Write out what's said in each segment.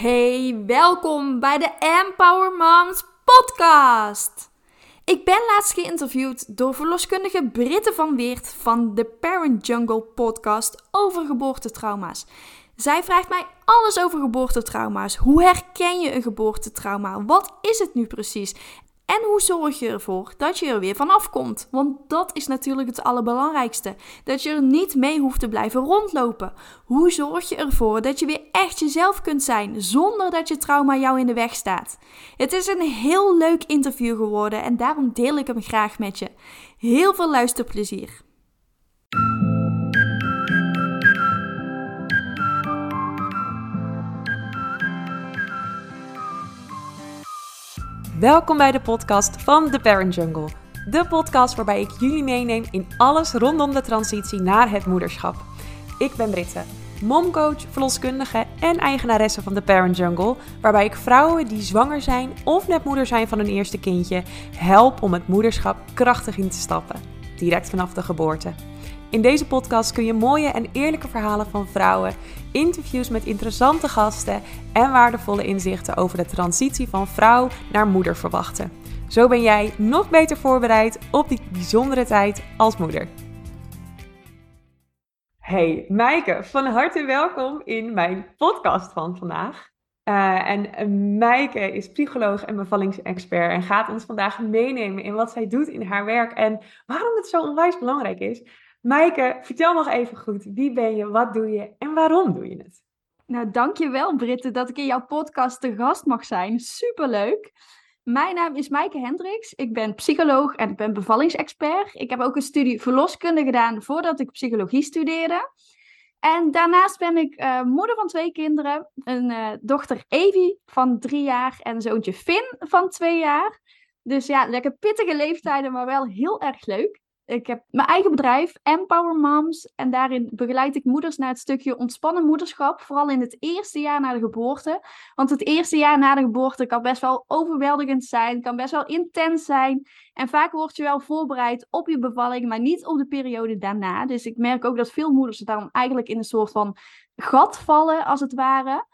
Hey, welkom bij de Empower Moms podcast. Ik ben laatst geïnterviewd door verloskundige Britte van Weert van de Parent Jungle podcast over geboortetrauma's. Zij vraagt mij alles over geboortetrauma's. Hoe herken je een geboortetrauma? Wat is het nu precies? En hoe zorg je ervoor dat je er weer vanaf komt? Want dat is natuurlijk het allerbelangrijkste. Dat je er niet mee hoeft te blijven rondlopen. Hoe zorg je ervoor dat je weer echt jezelf kunt zijn zonder dat je trauma jou in de weg staat? Het is een heel leuk interview geworden en daarom deel ik hem graag met je. Heel veel luisterplezier. Welkom bij de podcast van The Parent Jungle. De podcast waarbij ik jullie meeneem in alles rondom de transitie naar het moederschap. Ik ben Britte, momcoach, verloskundige en eigenaresse van The Parent Jungle, waarbij ik vrouwen die zwanger zijn of net moeder zijn van hun eerste kindje help om het moederschap krachtig in te stappen, direct vanaf de geboorte. In deze podcast kun je mooie en eerlijke verhalen van vrouwen, interviews met interessante gasten en waardevolle inzichten over de transitie van vrouw naar moeder verwachten. Zo ben jij nog beter voorbereid op die bijzondere tijd als moeder. Hey Maaike, van harte welkom in mijn podcast van vandaag. Uh, en Maaike is psycholoog en bevallingsexpert en gaat ons vandaag meenemen in wat zij doet in haar werk en waarom het zo onwijs belangrijk is Maaike, vertel nog even goed. Wie ben je, wat doe je en waarom doe je het? Nou, dankjewel Britte dat ik in jouw podcast te gast mag zijn. Superleuk. Mijn naam is Maaike Hendricks. Ik ben psycholoog en ik ben bevallingsexpert. Ik heb ook een studie verloskunde gedaan voordat ik psychologie studeerde. En daarnaast ben ik uh, moeder van twee kinderen. Een uh, dochter Evie van drie jaar en zoontje Finn van twee jaar. Dus ja, lekker pittige leeftijden, maar wel heel erg leuk. Ik heb mijn eigen bedrijf, Empower Moms. En daarin begeleid ik moeders naar het stukje ontspannen moederschap. Vooral in het eerste jaar na de geboorte. Want het eerste jaar na de geboorte kan best wel overweldigend zijn. Kan best wel intens zijn. En vaak word je wel voorbereid op je bevalling, maar niet op de periode daarna. Dus ik merk ook dat veel moeders dan eigenlijk in een soort van gat vallen, als het ware.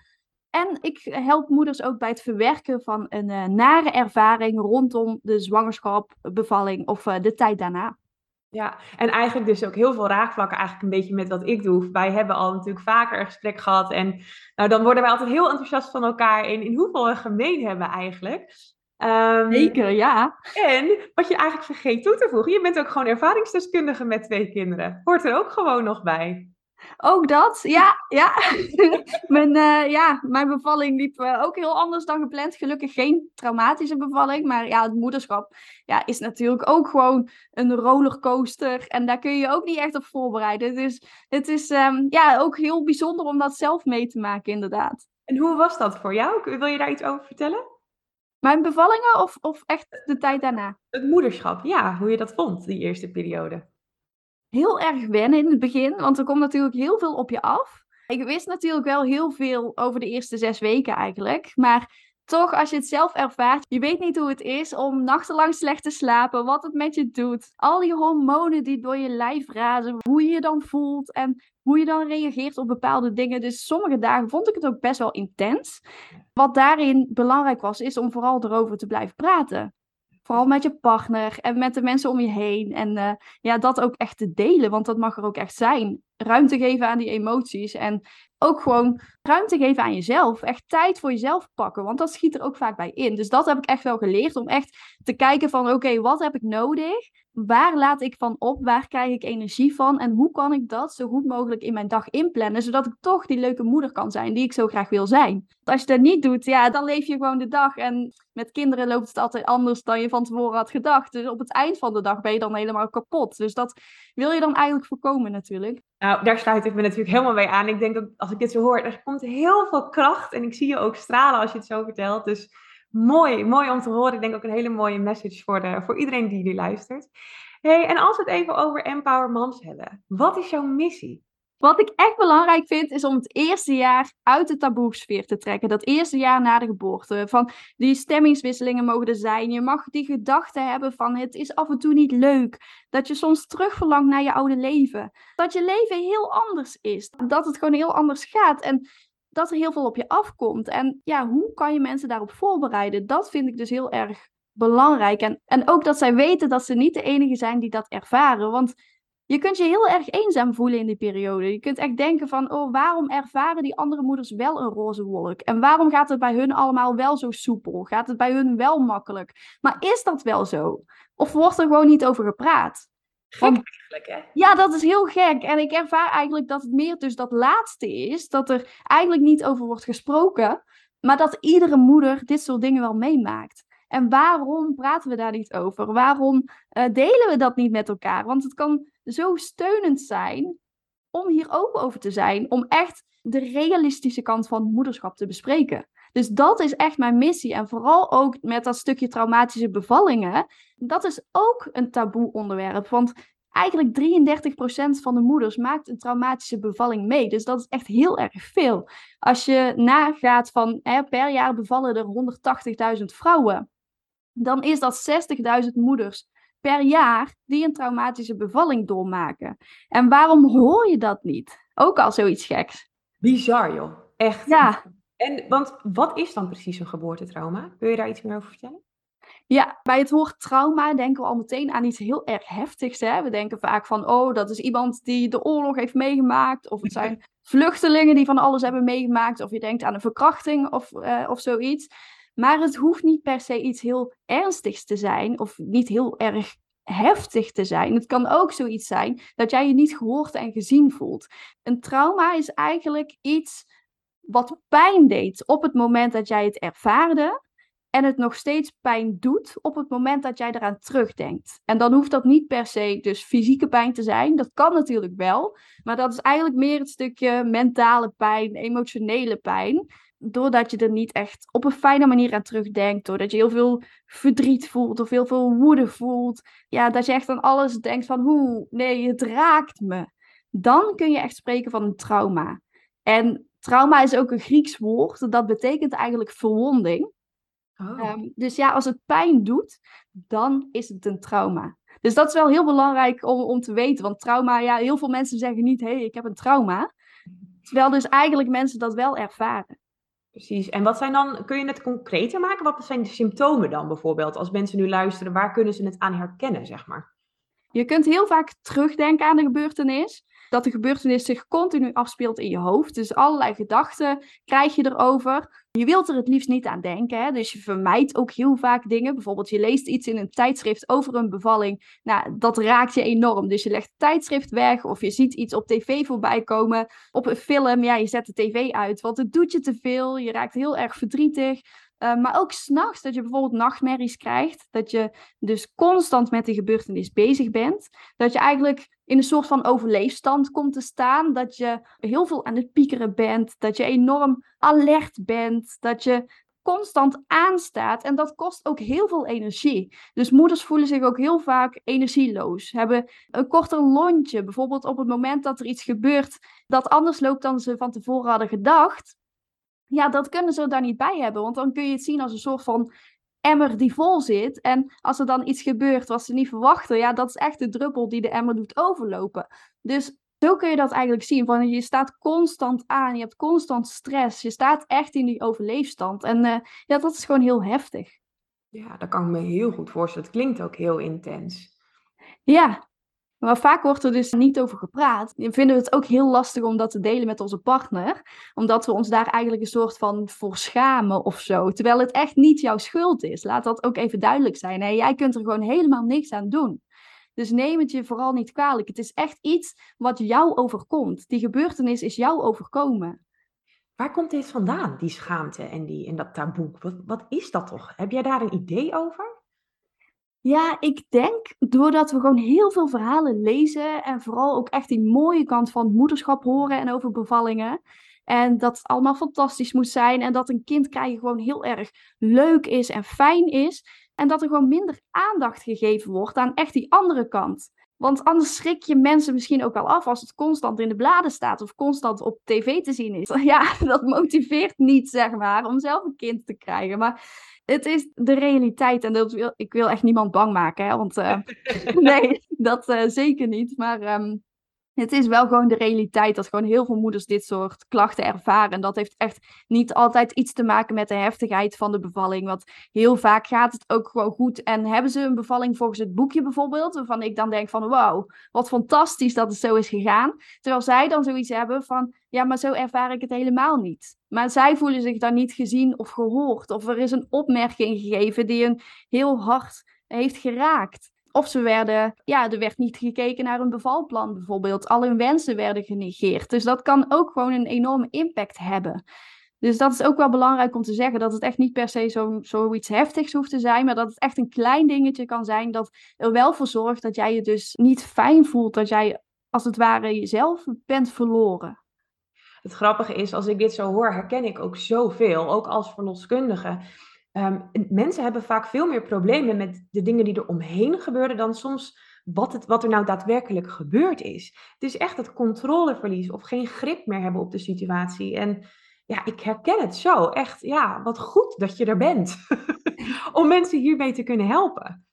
En ik help moeders ook bij het verwerken van een uh, nare ervaring rondom de zwangerschap, bevalling of uh, de tijd daarna. Ja, en eigenlijk dus ook heel veel raakvlakken eigenlijk een beetje met wat ik doe. Wij hebben al natuurlijk vaker een gesprek gehad en nou, dan worden wij altijd heel enthousiast van elkaar in, in hoeveel we gemeen hebben eigenlijk. Um, Zeker, ja. En wat je eigenlijk vergeet toe te voegen, je bent ook gewoon ervaringsdeskundige met twee kinderen. Hoort er ook gewoon nog bij. Ook dat, ja. ja. mijn, uh, ja mijn bevalling liep uh, ook heel anders dan gepland. Gelukkig geen traumatische bevalling. Maar ja, het moederschap ja, is natuurlijk ook gewoon een rollercoaster. En daar kun je ook niet echt op voorbereiden. Dus het is um, ja, ook heel bijzonder om dat zelf mee te maken, inderdaad. En hoe was dat voor jou? Wil je daar iets over vertellen? Mijn bevallingen of, of echt de tijd daarna? Het moederschap, ja. Hoe je dat vond, die eerste periode heel erg wennen in het begin, want er komt natuurlijk heel veel op je af. Ik wist natuurlijk wel heel veel over de eerste zes weken eigenlijk, maar toch, als je het zelf ervaart, je weet niet hoe het is om nachtenlang slecht te slapen, wat het met je doet. Al die hormonen die door je lijf razen, hoe je je dan voelt en hoe je dan reageert op bepaalde dingen. Dus sommige dagen vond ik het ook best wel intens. Wat daarin belangrijk was, is om vooral erover te blijven praten. Vooral met je partner en met de mensen om je heen. En uh, ja, dat ook echt te delen, want dat mag er ook echt zijn. Ruimte geven aan die emoties. En ook gewoon ruimte geven aan jezelf. Echt tijd voor jezelf pakken, want dat schiet er ook vaak bij in. Dus dat heb ik echt wel geleerd om echt te kijken van oké, wat heb ik nodig? Waar laat ik van op? Waar krijg ik energie van? En hoe kan ik dat zo goed mogelijk in mijn dag inplannen, zodat ik toch die leuke moeder kan zijn die ik zo graag wil zijn? Want als je dat niet doet, ja, dan leef je gewoon de dag. En met kinderen loopt het altijd anders dan je van tevoren had gedacht. Dus op het eind van de dag ben je dan helemaal kapot. Dus dat wil je dan eigenlijk voorkomen natuurlijk. Nou, daar sluit ik me natuurlijk helemaal bij aan. Ik denk dat als ik dit zo hoor, er komt heel veel kracht. En ik zie je ook stralen als je het zo vertelt. Dus mooi, mooi om te horen. Ik denk ook een hele mooie message voor, voor iedereen die nu luistert. Hey, en als we het even over Empower Moms hebben. Wat is jouw missie? Wat ik echt belangrijk vind, is om het eerste jaar uit de taboe-sfeer te trekken. Dat eerste jaar na de geboorte. Van die stemmingswisselingen mogen er zijn. Je mag die gedachte hebben van het is af en toe niet leuk. Dat je soms terugverlangt naar je oude leven. Dat je leven heel anders is. Dat het gewoon heel anders gaat. En dat er heel veel op je afkomt. En ja, hoe kan je mensen daarop voorbereiden? Dat vind ik dus heel erg belangrijk. En, en ook dat zij weten dat ze niet de enige zijn die dat ervaren. Want je kunt je heel erg eenzaam voelen in die periode. Je kunt echt denken van, oh, waarom ervaren die andere moeders wel een roze wolk? En waarom gaat het bij hun allemaal wel zo soepel? Gaat het bij hun wel makkelijk? Maar is dat wel zo? Of wordt er gewoon niet over gepraat? Gek eigenlijk, hè? Ja, dat is heel gek. En ik ervaar eigenlijk dat het meer dus dat laatste is. Dat er eigenlijk niet over wordt gesproken. Maar dat iedere moeder dit soort dingen wel meemaakt. En waarom praten we daar niet over? Waarom uh, delen we dat niet met elkaar? Want het kan zo steunend zijn om hier open over te zijn. Om echt de realistische kant van moederschap te bespreken. Dus dat is echt mijn missie. En vooral ook met dat stukje traumatische bevallingen. Dat is ook een taboe onderwerp. Want eigenlijk 33% van de moeders maakt een traumatische bevalling mee. Dus dat is echt heel erg veel. Als je nagaat van hè, per jaar bevallen er 180.000 vrouwen. Dan is dat 60.000 moeders per jaar die een traumatische bevalling doormaken. En waarom hoor je dat niet? Ook al zoiets geks. Bizar joh, echt. Ja. En, want wat is dan precies een geboortetrauma? Wil je daar iets meer over vertellen? Ja, bij het woord trauma denken we al meteen aan iets heel erg heftigs. Hè? We denken vaak van, oh, dat is iemand die de oorlog heeft meegemaakt. Of het zijn vluchtelingen die van alles hebben meegemaakt. Of je denkt aan een verkrachting of, uh, of zoiets. Maar het hoeft niet per se iets heel ernstigs te zijn. Of niet heel erg heftig te zijn. Het kan ook zoiets zijn dat jij je niet gehoord en gezien voelt. Een trauma is eigenlijk iets wat pijn deed op het moment dat jij het ervaarde. En het nog steeds pijn doet op het moment dat jij eraan terugdenkt. En dan hoeft dat niet per se dus fysieke pijn te zijn. Dat kan natuurlijk wel. Maar dat is eigenlijk meer het stukje mentale pijn, emotionele pijn. Doordat je er niet echt op een fijne manier aan terugdenkt. Doordat je heel veel verdriet voelt of heel veel woede voelt. Ja, dat je echt aan alles denkt van hoe, nee, het raakt me. Dan kun je echt spreken van een trauma. En trauma is ook een Grieks woord. Dat betekent eigenlijk verwonding. Oh. Ehm, dus ja, als het pijn doet, dan is het een trauma. Dus dat is wel heel belangrijk om, om te weten. Want trauma, ja, heel veel mensen zeggen niet, hé, hey, ik heb een trauma. Terwijl dus eigenlijk mensen dat wel ervaren. Precies. En wat zijn dan, kun je het concreter maken? Wat zijn de symptomen dan bijvoorbeeld? Als mensen nu luisteren, waar kunnen ze het aan herkennen, zeg maar? Je kunt heel vaak terugdenken aan de gebeurtenis dat de gebeurtenis zich continu afspeelt in je hoofd. Dus allerlei gedachten krijg je erover. Je wilt er het liefst niet aan denken, hè? dus je vermijdt ook heel vaak dingen. Bijvoorbeeld, je leest iets in een tijdschrift over een bevalling. Nou, dat raakt je enorm. Dus je legt het tijdschrift weg of je ziet iets op tv voorbij komen. Op een film, ja, je zet de tv uit, want het doet je te veel. Je raakt heel erg verdrietig. Uh, maar ook s'nachts, dat je bijvoorbeeld nachtmerries krijgt. Dat je dus constant met de gebeurtenis bezig bent. Dat je eigenlijk in een soort van overleefstand komt te staan. Dat je heel veel aan het piekeren bent. Dat je enorm alert bent. Dat je constant aanstaat. En dat kost ook heel veel energie. Dus moeders voelen zich ook heel vaak energieloos. Hebben een korter lontje. Bijvoorbeeld op het moment dat er iets gebeurt dat anders loopt dan ze van tevoren hadden gedacht ja, dat kunnen ze daar niet bij hebben. Want dan kun je het zien als een soort van emmer die vol zit. En als er dan iets gebeurt wat ze niet verwachten, ja, dat is echt de druppel die de emmer doet overlopen. Dus zo kun je dat eigenlijk zien. Van je staat constant aan, je hebt constant stress, je staat echt in die overleefstand. En uh, ja, dat is gewoon heel heftig. Ja, dat kan ik me heel goed voorstellen. Het klinkt ook heel intens. Ja, maar vaak wordt er dus niet over gepraat. En vinden we het ook heel lastig om dat te delen met onze partner. Omdat we ons daar eigenlijk een soort van voor schamen of zo. Terwijl het echt niet jouw schuld is. Laat dat ook even duidelijk zijn. Jij kunt er gewoon helemaal niks aan doen. Dus neem het je vooral niet kwalijk. Het is echt iets wat jou overkomt. Die gebeurtenis is jou overkomen. Waar komt dit vandaan, die schaamte en, die, en dat taboe? Wat, wat is dat toch? Heb jij daar een idee over? Ja, ik denk doordat we gewoon heel veel verhalen lezen en vooral ook echt die mooie kant van moederschap horen en over bevallingen. En dat het allemaal fantastisch moet zijn en dat een kind krijgen gewoon heel erg leuk is en fijn is. En dat er gewoon minder aandacht gegeven wordt aan echt die andere kant. Want anders schrik je mensen misschien ook al af als het constant in de bladen staat of constant op tv te zien is. Ja, dat motiveert niet, zeg maar, om zelf een kind te krijgen. Maar het is de realiteit en dat wil, ik wil echt niemand bang maken, hè, want uh, nee, dat uh, zeker niet. Maar um, het is wel gewoon de realiteit dat gewoon heel veel moeders dit soort klachten ervaren. En dat heeft echt niet altijd iets te maken met de heftigheid van de bevalling. Want heel vaak gaat het ook gewoon goed. En hebben ze een bevalling volgens het boekje bijvoorbeeld, waarvan ik dan denk van wauw, wat fantastisch dat het zo is gegaan. Terwijl zij dan zoiets hebben van ja, maar zo ervaar ik het helemaal niet. Maar zij voelen zich dan niet gezien of gehoord. Of er is een opmerking gegeven die een heel hard heeft geraakt. Of ze werden, ja, er werd niet gekeken naar een bevalplan bijvoorbeeld. Al hun wensen werden genegeerd. Dus dat kan ook gewoon een enorme impact hebben. Dus dat is ook wel belangrijk om te zeggen dat het echt niet per se zo, zoiets heftigs hoeft te zijn, maar dat het echt een klein dingetje kan zijn dat er wel voor zorgt dat jij je dus niet fijn voelt, dat jij als het ware jezelf bent verloren. Het grappige is, als ik dit zo hoor, herken ik ook zoveel, ook als verloskundige. Um, mensen hebben vaak veel meer problemen met de dingen die er omheen gebeuren dan soms wat, het, wat er nou daadwerkelijk gebeurd is. Het is echt het controleverlies of geen grip meer hebben op de situatie. En ja, ik herken het zo. Echt, ja, wat goed dat je er bent. Om mensen hiermee te kunnen helpen.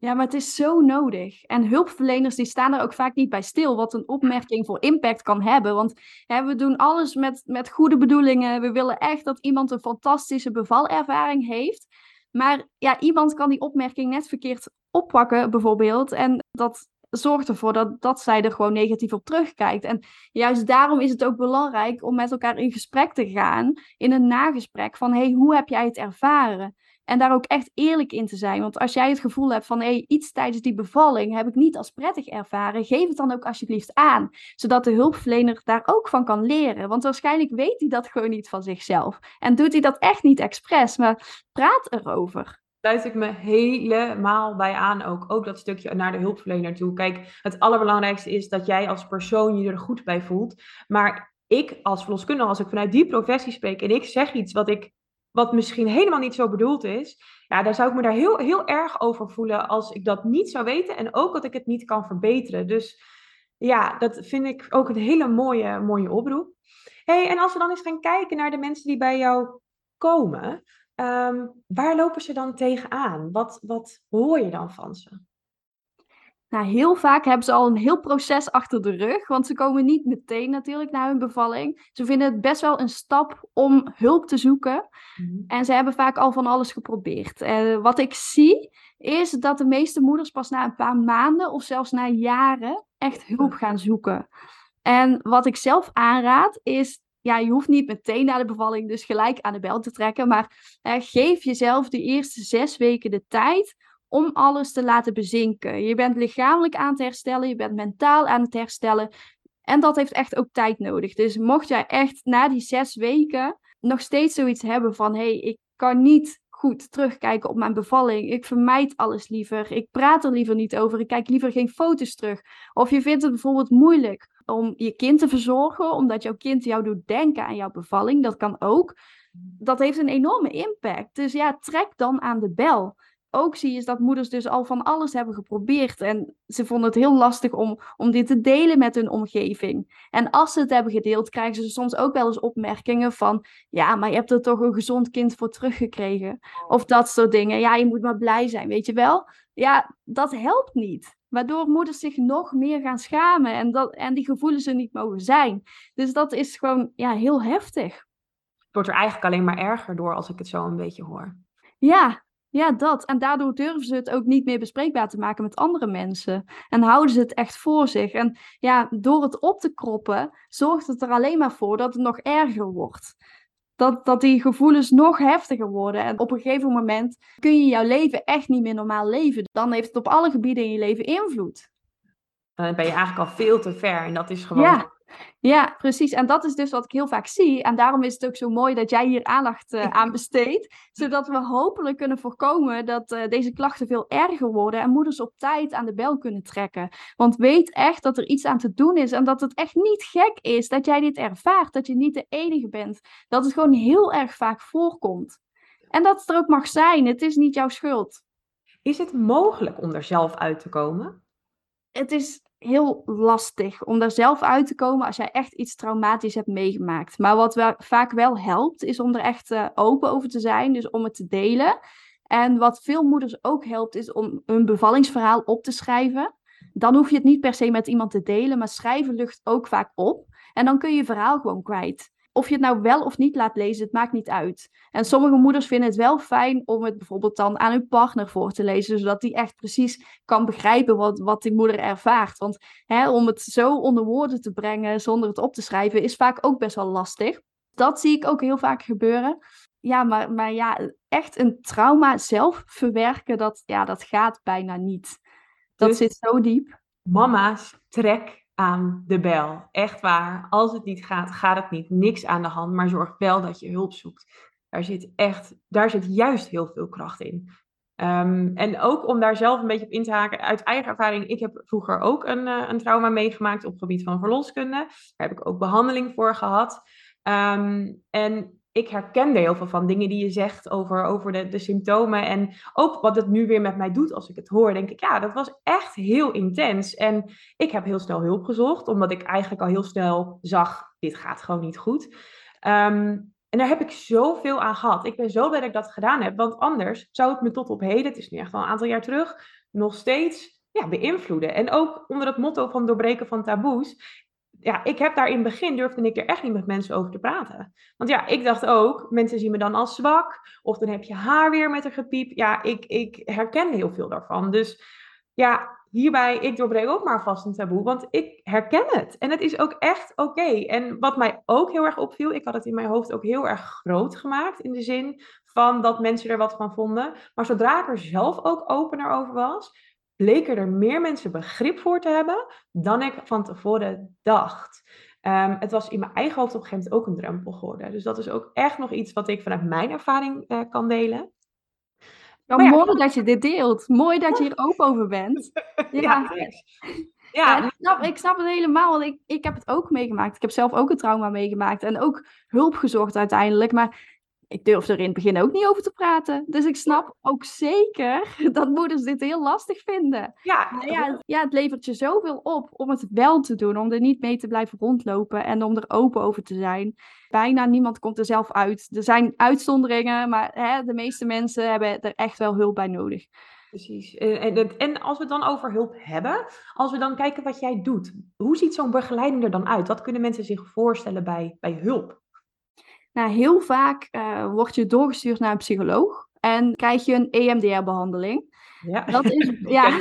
Ja, maar het is zo nodig. En hulpverleners die staan er ook vaak niet bij stil, wat een opmerking voor impact kan hebben. Want hè, we doen alles met, met goede bedoelingen. We willen echt dat iemand een fantastische bevalervaring heeft. Maar ja, iemand kan die opmerking net verkeerd oppakken, bijvoorbeeld. En dat zorgt ervoor dat, dat zij er gewoon negatief op terugkijkt. En juist daarom is het ook belangrijk om met elkaar in gesprek te gaan, in een nagesprek van hey, hoe heb jij het ervaren? En daar ook echt eerlijk in te zijn. Want als jij het gevoel hebt van hey, iets tijdens die bevalling heb ik niet als prettig ervaren, geef het dan ook alsjeblieft aan. Zodat de hulpverlener daar ook van kan leren. Want waarschijnlijk weet hij dat gewoon niet van zichzelf. En doet hij dat echt niet expres, maar praat erover sluit ik me helemaal bij aan ook. Ook dat stukje naar de hulpverlener toe. Kijk, het allerbelangrijkste is dat jij als persoon je er goed bij voelt. Maar ik als verloskundige, als ik vanuit die professie spreek en ik zeg iets wat ik wat misschien helemaal niet zo bedoeld is, ja, daar zou ik me daar heel, heel erg over voelen als ik dat niet zou weten en ook dat ik het niet kan verbeteren. Dus ja, dat vind ik ook een hele mooie, mooie oproep. Hey, en als we dan eens gaan kijken naar de mensen die bij jou komen, um, waar lopen ze dan tegenaan? Wat, wat hoor je dan van ze? Nou, heel vaak hebben ze al een heel proces achter de rug, want ze komen niet meteen natuurlijk naar hun bevalling. Ze vinden het best wel een stap om hulp te zoeken. Mhm. En ze hebben vaak al van alles geprobeerd. Uh, wat ik zie, is dat de meeste moeders pas na een paar maanden of zelfs na jaren echt hulp gaan zoeken. En wat ik zelf aanraad, is ja, je hoeft niet meteen na de bevalling dus gelijk aan de bel te trekken, maar geef jezelf de eerste zes weken de tijd om alles te laten bezinken. Je bent lichamelijk aan het herstellen, je bent mentaal aan het herstellen. En dat heeft echt ook tijd nodig. Dus mocht jij echt na die zes weken nog steeds zoiets hebben van: hé, hey, ik kan niet goed terugkijken op mijn bevalling. Ik vermijd alles liever. Ik praat er liever niet over. Ik kijk liever geen foto's terug. Of je vindt het bijvoorbeeld moeilijk om je kind te verzorgen, omdat jouw kind jou doet denken aan jouw bevalling. Dat kan ook. Dat heeft een enorme impact. Dus ja, trek dan aan de bel ook zie, is dat moeders dus al van alles hebben geprobeerd. En ze vonden het heel lastig om, om dit te delen met hun omgeving. En als ze het hebben gedeeld, krijgen ze soms ook wel eens opmerkingen van: ja, maar je hebt er toch een gezond kind voor teruggekregen. Of dat soort dingen. Ja, je moet maar blij zijn, weet je wel? Ja, dat helpt niet. Waardoor moeders zich nog meer gaan schamen en, dat, en die gevoelens er niet mogen zijn. Dus dat is gewoon ja, heel heftig. Het wordt er eigenlijk alleen maar erger door als ik het zo een beetje hoor. Ja, ja, dat. En daardoor durven ze het ook niet meer bespreekbaar te maken met andere mensen. En houden ze het echt voor zich. En ja, door het op te kroppen, zorgt het er alleen maar voor dat het nog erger wordt. Dat, dat die gevoelens nog heftiger worden. En op een gegeven moment kun je jouw leven echt niet meer normaal leven. Dan heeft het op alle gebieden in je leven invloed. Dan ben je eigenlijk al veel te ver. En dat is gewoon ja. Ja, precies. En dat is dus wat ik heel vaak zie. En daarom is het ook zo mooi dat jij hier aandacht uh, aan besteedt. zodat we hopelijk kunnen voorkomen dat uh, deze klachten veel erger worden. En moeders op tijd aan de bel kunnen trekken. Want weet echt dat er iets aan te doen is. En dat het echt niet gek is dat jij dit ervaart. Dat je niet de enige bent. Dat het gewoon heel erg vaak voorkomt. En dat het er ook mag zijn. Het is niet jouw schuld. Is het mogelijk om er zelf uit te komen? Het is heel lastig om daar zelf uit te komen als jij echt iets traumatisch hebt meegemaakt. Maar wat vaak wel helpt, is om er echt uh, open over te zijn, dus om het te delen. En wat veel moeders ook helpt, is om hun bevallingsverhaal op te schrijven. dan hoef je het niet per se met iemand te delen, maar schrijven lucht ook vaak op. En dan kun je je verhaal gewoon kwijt. Of je het nou wel of niet laat lezen, het maakt niet uit. En sommige moeders vinden het wel fijn om het bijvoorbeeld dan aan hun partner voor te lezen, zodat die echt precies kan begrijpen wat, wat die moeder ervaart. Want hè, om het zo onder woorden te brengen zonder het op te schrijven, is vaak ook best wel lastig. Dat zie ik ook heel vaak gebeuren. Ja, maar, maar ja, echt een trauma zelf verwerken, dat, ja, dat gaat bijna niet. Dat dus, zit zo diep. Mama's, trek aan de bel. Echt waar. Als het niet gaat, gaat het niet. Niks aan de hand, maar zorg wel dat je hulp zoekt. Daar zit echt, daar zit juist heel veel kracht in. Ehm, en ook om daar zelf een beetje op in te haken, uit eigen ervaring, ik heb vroeger ook een, uh, een trauma meegemaakt op het gebied van verloskunde. Daar heb ik ook behandeling voor gehad. Ehm, en ik herkende heel veel van dingen die je zegt over, over de, de symptomen. En ook wat het nu weer met mij doet als ik het hoor. Denk ik, ja, dat was echt heel intens. En ik heb heel snel hulp gezocht, omdat ik eigenlijk al heel snel zag, dit gaat gewoon niet goed. Ehm, en daar heb ik zoveel aan gehad. Ik ben zo blij dat ik dat gedaan heb. Want anders zou het me tot op heden, het is nu echt al een aantal jaar terug, nog steeds ja, beïnvloeden. En ook onder het motto van doorbreken van taboes ja, ik heb daar in het begin durfde ik er echt niet met mensen over te praten. Want ja, ik dacht ook, mensen zien me dan als zwak. Of dan heb je haar weer met een gepiep. Ja, ik, ik herken heel veel daarvan. Dus ja, hierbij, ik doorbreek ook maar vast een taboe. Want ik herken het. En het is ook echt oké. En wat mij ook heel erg opviel, ik had het in mijn hoofd ook heel erg groot gemaakt. In de zin van dat mensen er wat van vonden. Maar zodra ik er zelf ook opener over was, bleken er meer mensen begrip voor te hebben dan ik van tevoren dacht. Um, het was in mijn eigen hoofd op een gegeven moment ook een drempel geworden. Dus dat is ook echt nog iets wat ik vanuit mijn ervaring uh, kan delen. Ja, mooi dat je dit deelt. Mooi dat je hier open over bent. Ja, ja, ja. ik, snap, ik snap het helemaal, want ik, ik heb het ook meegemaakt. Ik heb zelf ook een trauma meegemaakt en ook hulp gezocht uiteindelijk. Maar ik durf er in het begin ook niet over te praten. Dus ik snap ook zeker dat moeders dit heel lastig vinden. Ja, ja, ja, het levert je zoveel op om het wel te doen, om er niet mee te blijven rondlopen en om er open over te zijn. Bijna niemand komt er zelf uit. Er zijn uitzonderingen, maar hè, de meeste mensen hebben er echt wel hulp bij nodig. Precies. En, en, en als we het dan over hulp hebben, als we dan kijken wat jij doet, hoe ziet zo'n begeleiding er dan uit? Wat kunnen mensen zich voorstellen bij, bij hulp? Nou, heel vaak uh, word je doorgestuurd naar een psycholoog en krijg je een EMDR-behandeling. Ja, dat, is, ja.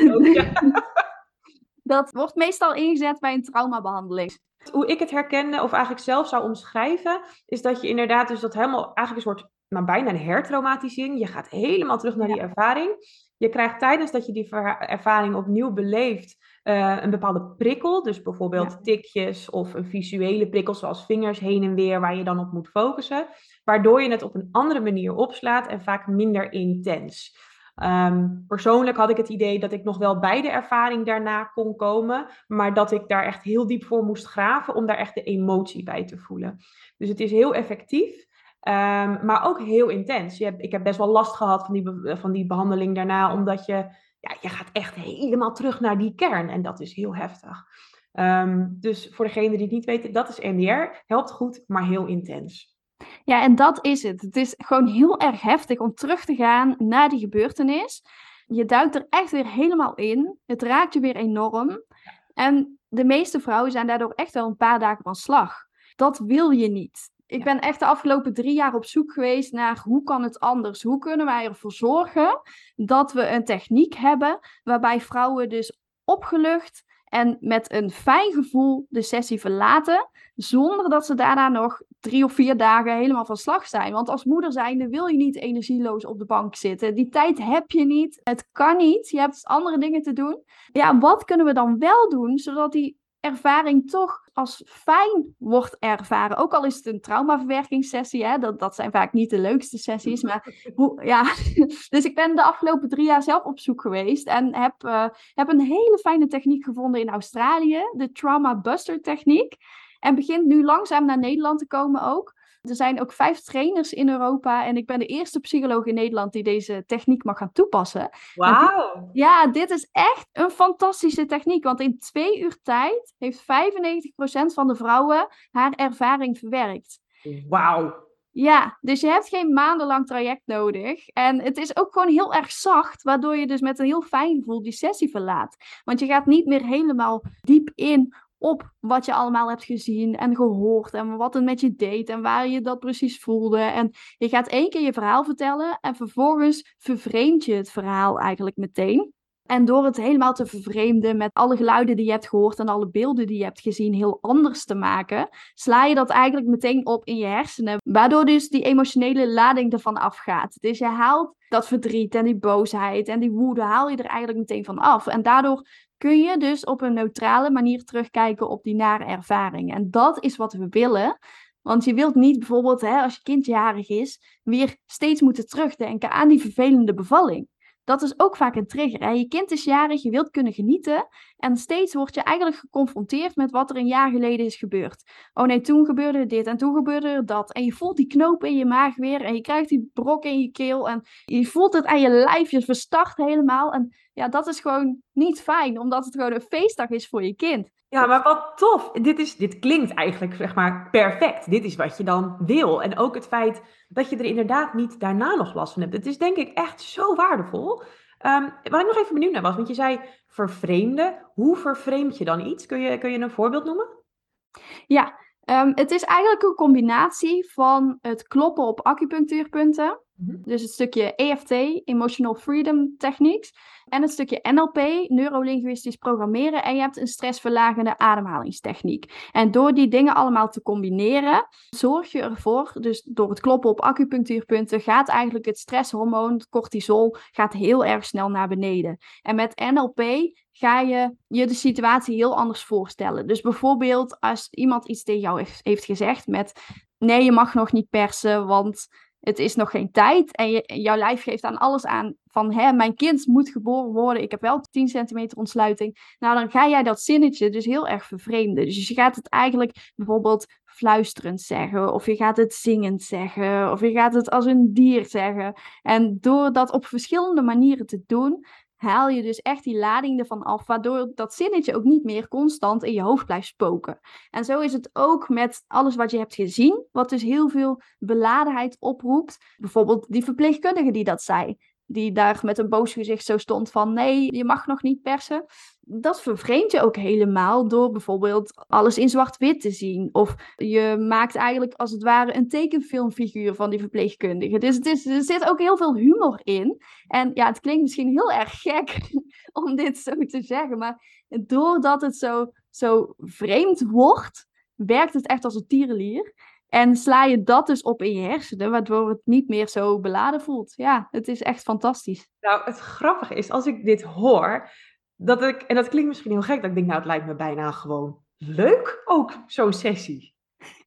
dat wordt meestal ingezet bij een traumabehandeling. Hoe ik het herkende, of eigenlijk zelf zou omschrijven, is dat je inderdaad dus dat helemaal eigenlijk een soort, nou bijna een hertraumatisering. Je gaat helemaal terug naar die ervaring. Je krijgt tijdens dat je die ervaring opnieuw beleeft, uh, een bepaalde prikkel. Dus bijvoorbeeld tikjes of een visuele prikkel zoals vingers heen en weer waar je dan op moet focussen. Waardoor je het op een andere manier opslaat en vaak minder intens. Um, persoonlijk had ik het idee dat ik nog wel bij de ervaring daarna kon komen, maar dat ik daar echt heel diep voor moest graven om daar echt de emotie bij te voelen. Dus het is heel effectief. Um, maar ook heel intens. Je hebt, ik heb best wel last gehad van die, van die behandeling daarna, omdat je ja, je gaat echt helemaal terug naar die kern. En dat is heel heftig. Um, dus voor degene die het niet weten, dat is MDR. Helpt goed, maar heel intens. Ja, en dat is het. Het is gewoon heel erg heftig om terug te gaan naar die gebeurtenis. Je duikt er echt weer helemaal in. Het raakt je weer enorm. En de meeste vrouwen zijn daardoor echt wel een paar dagen van slag. Dat wil je niet. Ik ben echt de afgelopen drie jaar op zoek geweest naar hoe kan het anders? Hoe kunnen wij ervoor zorgen dat we een techniek hebben waarbij vrouwen dus opgelucht en met een fijn gevoel de sessie verlaten, zonder dat ze daarna nog drie of vier dagen helemaal van slag zijn. Want als moeder zijnde wil je niet energieloos op de bank zitten. Die tijd heb je niet. Het kan niet. Je hebt andere dingen te doen. Ja, wat kunnen we dan wel doen, zodat die ervaring toch als fijn wordt ervaren. Ook al is het een traumaverwerkingssessie, hè, dat, dat zijn vaak niet de leukste sessies. Maar hoe, ja. dus ik ben de afgelopen drie jaar zelf op zoek geweest en heb, uh, heb een hele fijne techniek gevonden in Australië, de Trauma Buster techniek. En begint nu langzaam naar Nederland te komen ook. Er zijn ook vijf trainers in Europa en ik ben de eerste psycholoog in Nederland die deze techniek mag gaan toepassen. Wauw! Ja, dit is echt een fantastische techniek, want in twee uur tijd heeft 95% van de vrouwen haar ervaring verwerkt. Wauw! Ja, dus je hebt geen maandenlang traject nodig. En het is ook gewoon heel erg zacht, waardoor je dus met een heel fijn gevoel die sessie verlaat. Want je gaat niet meer helemaal diep in op wat je allemaal hebt gezien en gehoord en wat het met je deed en waar je dat precies voelde. En je gaat één keer je verhaal vertellen en vervolgens vervreemd je het verhaal eigenlijk meteen. En door het helemaal te vervreemden met alle geluiden die je hebt gehoord en alle beelden die je hebt gezien heel anders te maken, sla je dat eigenlijk meteen op in je hersenen. Waardoor dus die emotionele lading ervan afgaat. Dus je haalt dat verdriet en die boosheid en die woede, haal je er eigenlijk meteen van af. En daardoor kun je dus op een neutrale manier terugkijken op die nare ervaring. En dat is wat we willen. Want je wilt niet bijvoorbeeld, hè, als je kind jarig is, weer steeds moeten terugdenken aan die vervelende bevalling dat is ook vaak een trigger. Je kind is jarig, je wilt kunnen genieten. En steeds word je eigenlijk geconfronteerd met wat er een jaar geleden is gebeurd. Oh nee, toen gebeurde dit en toen gebeurde er dat. En je voelt die knoop in je maag weer. En je krijgt die brok in je keel. En je voelt het aan je lijf. Je verstart helemaal. En ja, dat is gewoon niet fijn, omdat het gewoon een feestdag is voor je kind. Ja, maar wat tof. Dit, is, dit klinkt eigenlijk zeg maar perfect. Dit is wat je dan wil. En ook het feit dat je er inderdaad niet daarna nog last van hebt. Het is denk ik echt zo waardevol. Um, waar ik nog even benieuwd naar was, want je zei vervreemden. Hoe vervreemd je dan iets? Kun je, kun je een voorbeeld noemen? Ja, um, het is eigenlijk een combinatie van het kloppen op acupunctuurpunten. Mhm. Dus het stukje EFT, Emotional Freedom Techniques. En het stukje NLP, neurolinguistisch programmeren. En je hebt een stressverlagende ademhalingstechniek. En door die dingen allemaal te combineren, zorg je ervoor, dus door het kloppen op acupunctuurpunten, gaat eigenlijk het stresshormoon, cortisol, gaat heel erg snel naar beneden. En met NLP ga je je de situatie heel anders voorstellen. Dus bijvoorbeeld als iemand iets tegen jou heeft, heeft gezegd met nee, je mag nog niet persen, want het is nog geen tijd. En jouw lijf geeft aan alles aan van, hè, mijn kind moet geboren worden. Ik heb wel 10 centimeter ontsluiting. Nou, dan ga jij dat zinnetje dus heel erg vervreemden. Dus je gaat het eigenlijk bijvoorbeeld fluisterend zeggen. Of je gaat het zingend zeggen. Of je gaat het als een dier zeggen. En door dat op verschillende manieren te doen, haal je dus echt die lading ervan af, waardoor dat zinnetje ook niet meer constant in je hoofd blijft spoken. En zo is het ook met alles wat je hebt gezien, wat dus heel veel beladenheid oproept. Bijvoorbeeld die verpleegkundige die dat zei die daar met een boos gezicht zo stond van nee, je mag nog niet persen. Dat vervreemdt je ook helemaal door bijvoorbeeld alles in zwart-wit te zien. Of je maakt eigenlijk als het ware een tekenfilmfiguur van die verpleegkundige. Dus het is, er zit ook heel veel humor in. En ja, het klinkt misschien heel erg gek om dit zo te zeggen. Maar doordat het zo, zo vreemd wordt, werkt het echt als een tierenlier. En sla je dat dus op in je hersenen, waardoor het niet meer zo beladen voelt. Ja, het is echt fantastisch. Nou, het grappige is, als ik dit hoor, dat ik, en dat klinkt misschien heel gek, dat ik denk, nou, het lijkt me bijna gewoon leuk ook, zo'n sessie.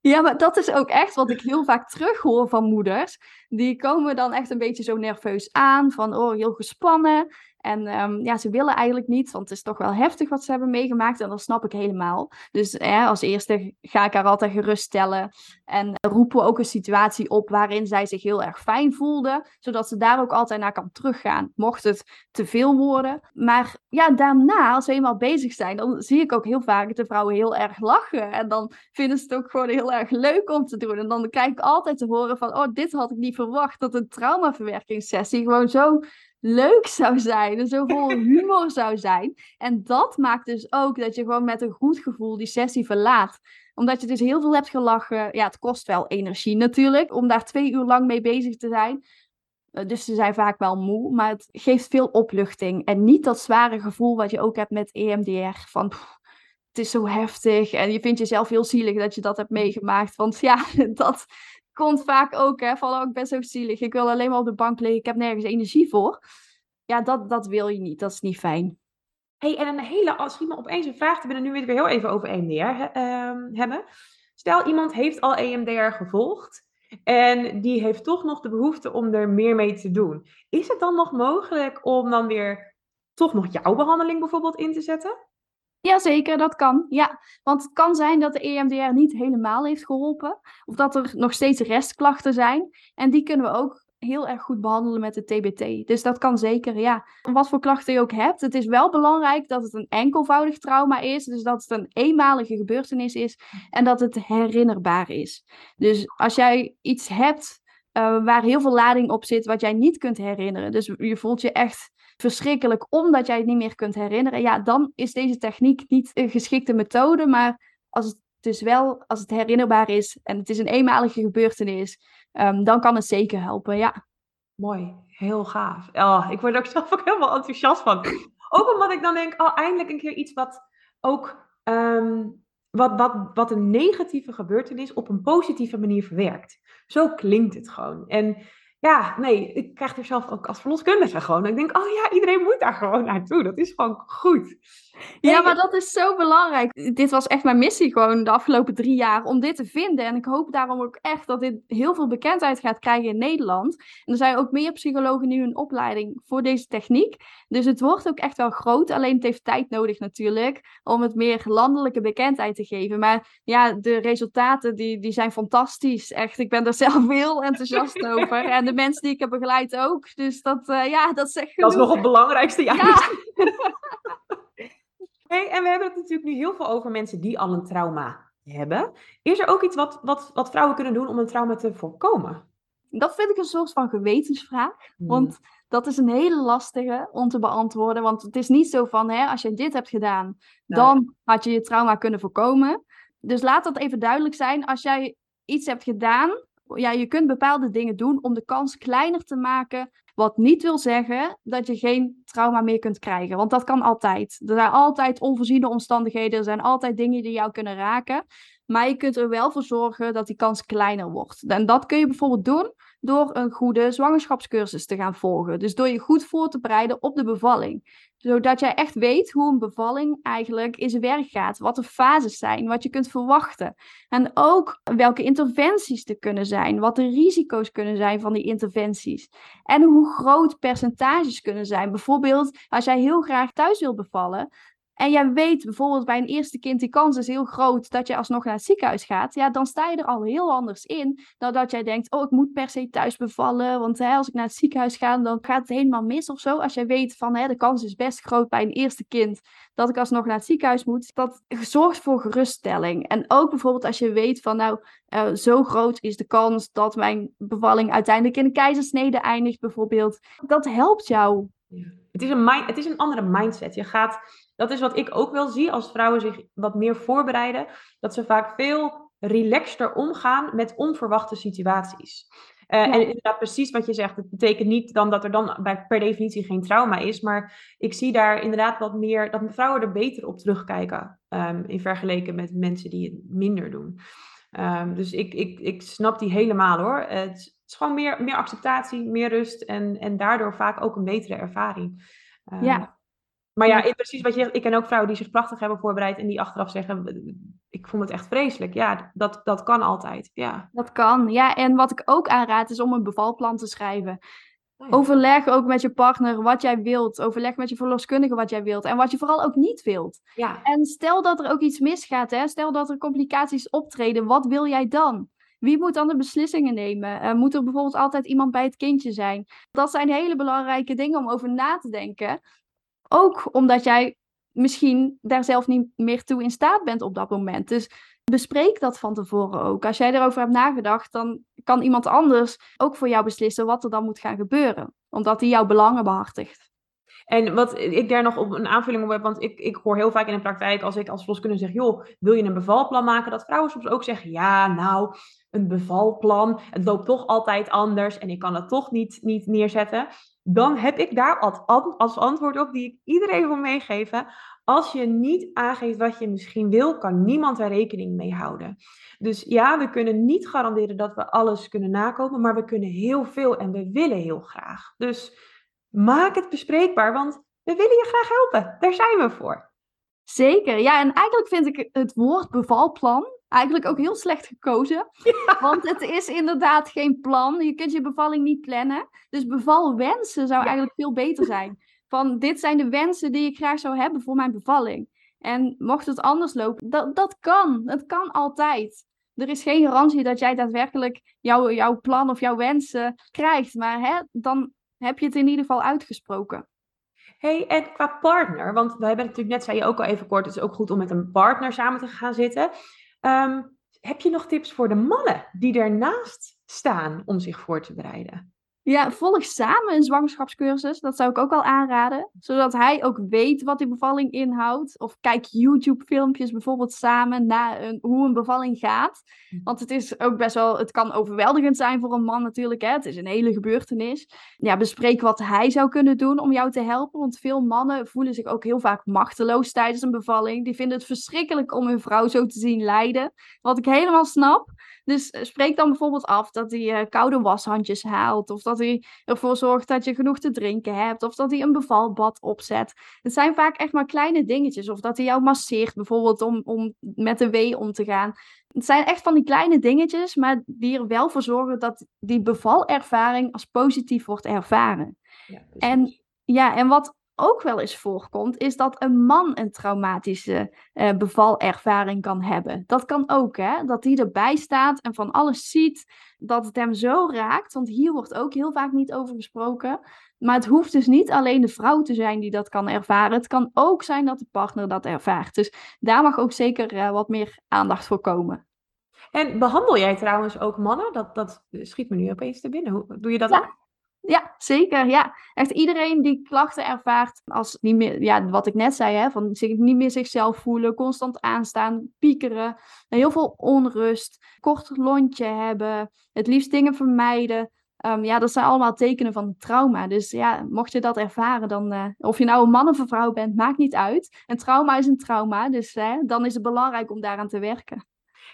Ja, maar dat is ook echt wat ik heel vaak terughoor van moeders. Die komen dan echt een beetje zo nerveus aan, van oh, heel gespannen. En um, ja, ze willen eigenlijk niet, want het is toch wel heftig wat ze hebben meegemaakt. En dat snap ik helemaal. Dus als eerste ga ik haar altijd geruststellen. En roepen we ook een situatie op waarin zij zich heel erg fijn voelde. Zodat ze daar ook altijd naar kan teruggaan, mocht het te veel worden. Maar ja, daarna, als we eenmaal bezig zijn, dan zie ik ook heel vaak de vrouwen heel erg lachen. En dan vinden ze het ook gewoon heel erg leuk om te doen. En dan krijg ik altijd te horen van, oh, dit had ik niet verwacht. Dat een traumaverwerkingssessie gewoon zo leuk zou zijn en zo vol humor zou zijn. En dat maakt dus ook dat je gewoon met een goed gevoel die sessie verlaat. Omdat je dus heel veel hebt gelachen. Ja, het kost wel energie natuurlijk om daar twee uur lang mee bezig te zijn. Eh, dus ze zijn vaak wel moe, maar het geeft veel opluchting. En niet dat zware gevoel wat je ook hebt met EMDR. Van het is zo heftig en je vindt jezelf heel zielig dat je dat hebt meegemaakt. Want ja, dat, komt vaak ook, hè, van oh, ik ben zo zielig, ik wil alleen maar op de bank liggen, ik heb nergens energie voor. Ja, dat, dat wil je niet, dat is niet fijn. hey, en een hele, als iemand opeens een vraag binnen, nu weer heel even over EMDR ehm, hebben. Stel, iemand heeft al EMDR gevolgd en die heeft toch nog de behoefte om er meer mee te doen. Is het dan nog mogelijk om dan weer toch nog jouw behandeling bijvoorbeeld in te zetten? Jazeker, dat kan. Ja, want het kan zijn dat de EMDR niet helemaal heeft geholpen. Of dat er nog steeds restklachten zijn. En die kunnen we ook heel erg goed behandelen met de TBT. Dus dat kan zeker, ja. Wat voor klachten je ook hebt, het is wel belangrijk dat het een enkelvoudig trauma is. Dus dat het een eenmalige gebeurtenis is en dat het herinnerbaar is. Dus als jij iets hebt uh, waar heel veel lading op zit wat jij niet kunt herinneren. Dus je voelt je echt verschrikkelijk omdat jij het niet meer kunt herinneren. Ja, dan is deze techniek niet een geschikte methode. Maar als het dus wel, als het herinnerbaar is en het is een eenmalige gebeurtenis, um, dan kan het zeker helpen, ja. Mooi, heel gaaf. Oh, ik word er ook zelf ook helemaal enthousiast van. Ook omdat ik dan denk, oh, eindelijk een keer iets wat ook um, wat, wat, wat een negatieve gebeurtenis op een positieve manier verwerkt. Zo klinkt het gewoon. En ja, nee, ik krijg er zelf ook als verloskundige gewoon. Ik denk, oh ja, iedereen moet daar gewoon naartoe. Dat is gewoon goed. Ja, maar dat is zo belangrijk. Dit was echt mijn missie gewoon de afgelopen drie jaar om dit te vinden. En ik hoop daarom ook echt dat dit heel veel bekendheid gaat krijgen in Nederland. En er zijn ook meer psychologen nu in opleiding voor deze techniek. Dus het wordt ook echt wel groot. Alleen het heeft tijd nodig natuurlijk om het meer landelijke bekendheid te geven. Maar ja, de resultaten die, die zijn fantastisch. Echt, ik ben er zelf heel enthousiast over. En de mensen die ik heb begeleid ook. Dus dat, uh, ja, dat zegt genoeg. Dat is nog het belangrijkste. Ja. ja. Hey, en we hebben het natuurlijk nu heel veel over mensen die al een trauma hebben. Is er ook iets wat, wat, wat vrouwen kunnen doen om een trauma te voorkomen? Dat vind ik een soort van gewetensvraag. Hmm. Want dat is een hele lastige om te beantwoorden. Want het is niet zo van, hè, als je dit hebt gedaan, dan had je je trauma kunnen voorkomen. Dus laat dat even duidelijk zijn. Als jij iets hebt gedaan, ja, je kunt bepaalde dingen doen om de kans kleiner te maken wat niet wil zeggen dat je geen trauma meer kunt krijgen. Want dat kan altijd. Er zijn altijd onvoorziene omstandigheden. Er zijn altijd dingen die jou kunnen raken. Maar je kunt er wel voor zorgen dat die kans kleiner wordt. En dat kun je bijvoorbeeld doen door een goede zwangerschapscursus te gaan volgen. Dus door je goed voor te bereiden op de bevalling. Zodat jij echt weet hoe een bevalling eigenlijk in zijn werk gaat. Wat de fases zijn, wat je kunt verwachten. En ook welke interventies er kunnen zijn. Wat de risico's kunnen zijn van die interventies. En hoe groot percentages kunnen zijn. Bijvoorbeeld als jij heel graag thuis wil bevallen en jij weet bijvoorbeeld bij een eerste kind, die kans is heel groot dat je alsnog naar het ziekenhuis gaat. Ja, dan sta je er al heel anders in dan dat jij denkt, oh, ik moet per se thuis bevallen. Want hè, als ik naar het ziekenhuis ga, dan gaat het helemaal mis of zo. Als jij weet van, hè, de kans is best groot bij een eerste kind dat ik alsnog naar het ziekenhuis moet. Dat zorgt voor geruststelling. En ook bijvoorbeeld als je weet van, nou, uh, zo groot is de kans dat mijn bevalling uiteindelijk in een keizersnede eindigt bijvoorbeeld. Dat helpt jou. Het, is een het is een andere mindset. Je gaat dat is wat ik ook wel zie als vrouwen zich wat meer voorbereiden. Dat ze vaak veel relaxter omgaan met onverwachte situaties. Uh, En inderdaad, precies wat je zegt. Het betekent niet dan dat er dan bij, per definitie geen trauma is. Maar ik zie daar inderdaad wat meer, dat vrouwen er beter op terugkijken. Um, in vergelijking met mensen die het minder doen. Um, dus ik, ik, ik snap die helemaal hoor. Het is gewoon meer, meer acceptatie, meer rust en, en daardoor vaak ook een betere ervaring. Um, ja, maar ja, precies wat je zegt. Ik ken ook vrouwen die zich prachtig hebben voorbereid en die achteraf zeggen: Ik vond het echt vreselijk. Ja, dat, dat kan altijd. Ja. Dat kan. Ja, en wat ik ook aanraad is om een bevalplan te schrijven. Oh Overleg ook met je partner wat jij wilt. Overleg met je verloskundige wat jij wilt. En wat je vooral ook niet wilt. Ja. En stel dat er ook iets misgaat, hè? stel dat er complicaties optreden, wat wil jij dan? Wie moet dan de beslissingen nemen? Uh, moet er bijvoorbeeld altijd iemand bij het kindje zijn? Dat zijn hele belangrijke dingen om over na te denken. Ook omdat jij misschien daar zelf niet meer toe in staat bent op dat moment. Dus bespreek dat van tevoren ook. Als jij erover hebt nagedacht, dan kan iemand anders ook voor jou beslissen wat er dan moet gaan gebeuren. Omdat hij jouw belangen behartigt. En wat ik daar nog op een aanvulling op heb, want ik, ik hoor heel vaak in de praktijk, als ik als verloskundige zeg, joh, wil je een bevalplan maken? Dat vrouwen soms ook zeggen, ja, nou, een bevalplan, het loopt toch altijd anders en ik kan het toch niet, niet neerzetten dan heb ik daar als antwoord op die ik iedereen wil meegeven. Als je niet aangeeft wat je misschien wil, kan niemand daar rekening mee houden. Dus ja, we kunnen niet garanderen dat we alles kunnen nakomen, maar we kunnen heel veel en we willen heel graag. Dus maak het bespreekbaar, want we willen je graag helpen. Daar zijn we voor. Zeker, ja, en eigenlijk vind ik het woord bevalplan eigenlijk ook heel slecht gekozen. Want het is inderdaad geen plan. Je kunt je bevalling niet plannen. Dus bevalwensen zou eigenlijk veel beter zijn. Van dit zijn de wensen die ik graag zou hebben voor mijn bevalling. En mocht het anders lopen, dat, dat kan. Het kan altijd. er is geen garantie dat jij daadwerkelijk jouw, jouw plan of jouw wensen krijgt. Maar hè, dan heb je het in ieder geval uitgesproken. hey, en qua partner, want we hebben natuurlijk net, zei je ook al even kort, het is ook goed om met een partner samen te gaan zitten. Ehm, heb je nog tips voor de mannen die ernaast staan om zich voor te bereiden? Ja, volg samen een zwangerschapscursus. Dat zou ik ook wel aanraden. Zodat hij ook weet wat die bevalling inhoudt. Of kijk YouTube-filmpjes bijvoorbeeld samen naar een, hoe een bevalling gaat. Hm. Want het is ook best wel, het kan overweldigend zijn voor een man natuurlijk. Hè? Het is een hele gebeurtenis. Ja, bespreek wat hij zou kunnen doen om jou te helpen. Want veel mannen voelen zich ook heel vaak machteloos tijdens een bevalling. Die vinden het verschrikkelijk om hun vrouw zo te zien lijden. Wat ik helemaal snap. Dus eh, spreek dan bijvoorbeeld af dat hij uh, koude washandjes haalt. Of dat hij ervoor zorgt dat je genoeg te drinken hebt. Of dat hij een bevalbad opzet. Het zijn vaak echt maar kleine dingetjes. Of dat hij jou masseert bijvoorbeeld om, om met de wee om te gaan. Het zijn echt van die kleine dingetjes, maar die er wel voor zorgen dat die bavalervaring als positief wordt ervaren. Ja, en ja, en wat ook wel eens voorkomt, is dat een man een traumatische uh, bevalervaring kan hebben. Dat kan ook, hè? Dat hij erbij staat en van alles ziet, dat het hem zo raakt. Want hier wordt ook heel vaak niet over gesproken. Maar het hoeft dus niet alleen de vrouw te zijn die dat kan ervaren. Het kan ook zijn dat de partner dat ervaart. Dus daar mag ook zeker uh, wat meer aandacht voor komen. En behandel jij trouwens ook mannen? Dat, dat schiet me nu opeens te binnen. Hoe doe je dat ook? Ja, zeker. Ja, echt iedereen die klachten ervaart als niet meer, ja, wat ik net zei, hè, van zich niet meer zichzelf voelen, constant aanstaan, piekeren, heel veel onrust, kort lontje hebben, het liefst dingen vermijden. Um, ja, dat zijn allemaal tekenen van trauma. Dus ja, mocht je dat ervaren, dan uh, of je nou een man of een vrouw bent, maakt niet uit. Een trauma is een trauma, dus dan is het belangrijk om daaraan te werken.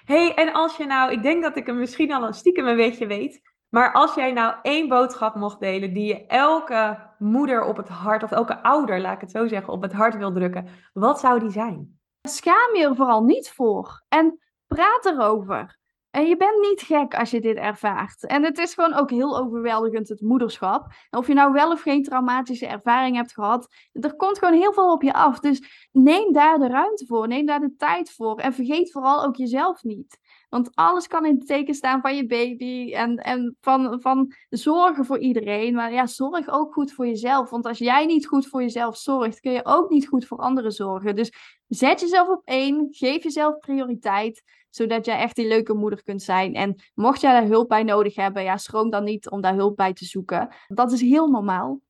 hey, en als je nou, ik denk dat ik hem misschien al een stiekem een beetje weet, maar als jij nou één boodschap mocht delen die je elke moeder op het hart, of elke ouder, laat ik het zo zeggen, op het hart wil drukken, wat zou die zijn? Schaam je er vooral niet voor en praat erover. En je bent niet gek als je dit ervaart. En het is gewoon ook heel overweldigend, het moederschap. of je nou wel of geen traumatische ervaring hebt gehad, er komt gewoon heel veel op je af. Dus neem daar de ruimte voor, neem daar de tijd voor. En vergeet vooral ook jezelf niet. Want alles kan in het teken staan van je baby en, en van, van zorgen voor iedereen. Maar ja, zorg ook goed voor jezelf. Want als jij niet goed voor jezelf zorgt, kun je ook niet goed voor anderen zorgen. Dus zet jezelf op één, geef jezelf prioriteit, zodat jij echt die leuke moeder kunt zijn. En mocht jij daar hulp bij nodig hebben, ja, schroom dan niet om daar hulp bij te zoeken. Dat is heel normaal.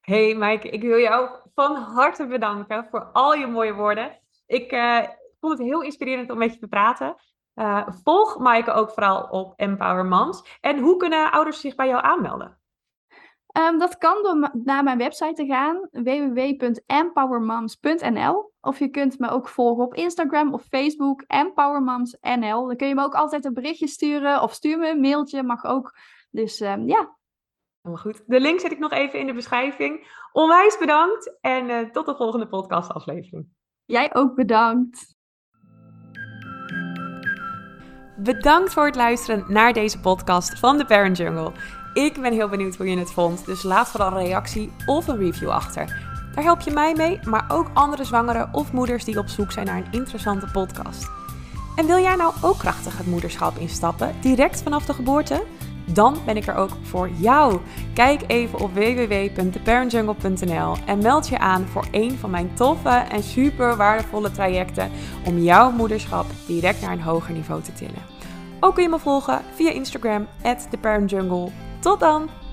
Hey Mike, ik wil jou van harte bedanken voor al je mooie woorden. Ik uh, vond het heel inspirerend om met je te praten. Uh, volg Maaike ook vooral op Empower Moms. En hoe kunnen ouders zich bij jou aanmelden? Um, dat kan door naar mijn website te gaan, www.empowermoms.nl. Of je kunt me ook volgen op Instagram of Facebook, EmpowerMomsNL. Dan kun je me ook altijd een berichtje sturen of stuur me een mailtje, mag ook. Dus um, ja. Helemaal goed. De link zet ik nog even in de beschrijving. Onwijs bedankt en uh, tot de volgende podcastaflevering. Jij ook bedankt. Bedankt voor het luisteren naar deze podcast van The Parent Jungle. Ik ben heel benieuwd hoe je het vond, dus laat vooral een reactie of een review achter. Daar help je mij mee, maar ook andere zwangeren of moeders die op zoek zijn naar een interessante podcast. En wil jij nou ook krachtig het moederschap instappen, direct vanaf de geboorte? Dan ben ik er ook voor jou. Kijk even op www.theparentjungle.nl en meld je aan voor een van mijn toffe en super waardevolle trajecten om jouw moederschap direct naar een hoger niveau te tillen. Ook kun je me volgen via Instagram, at theparentjungle. Tot dan!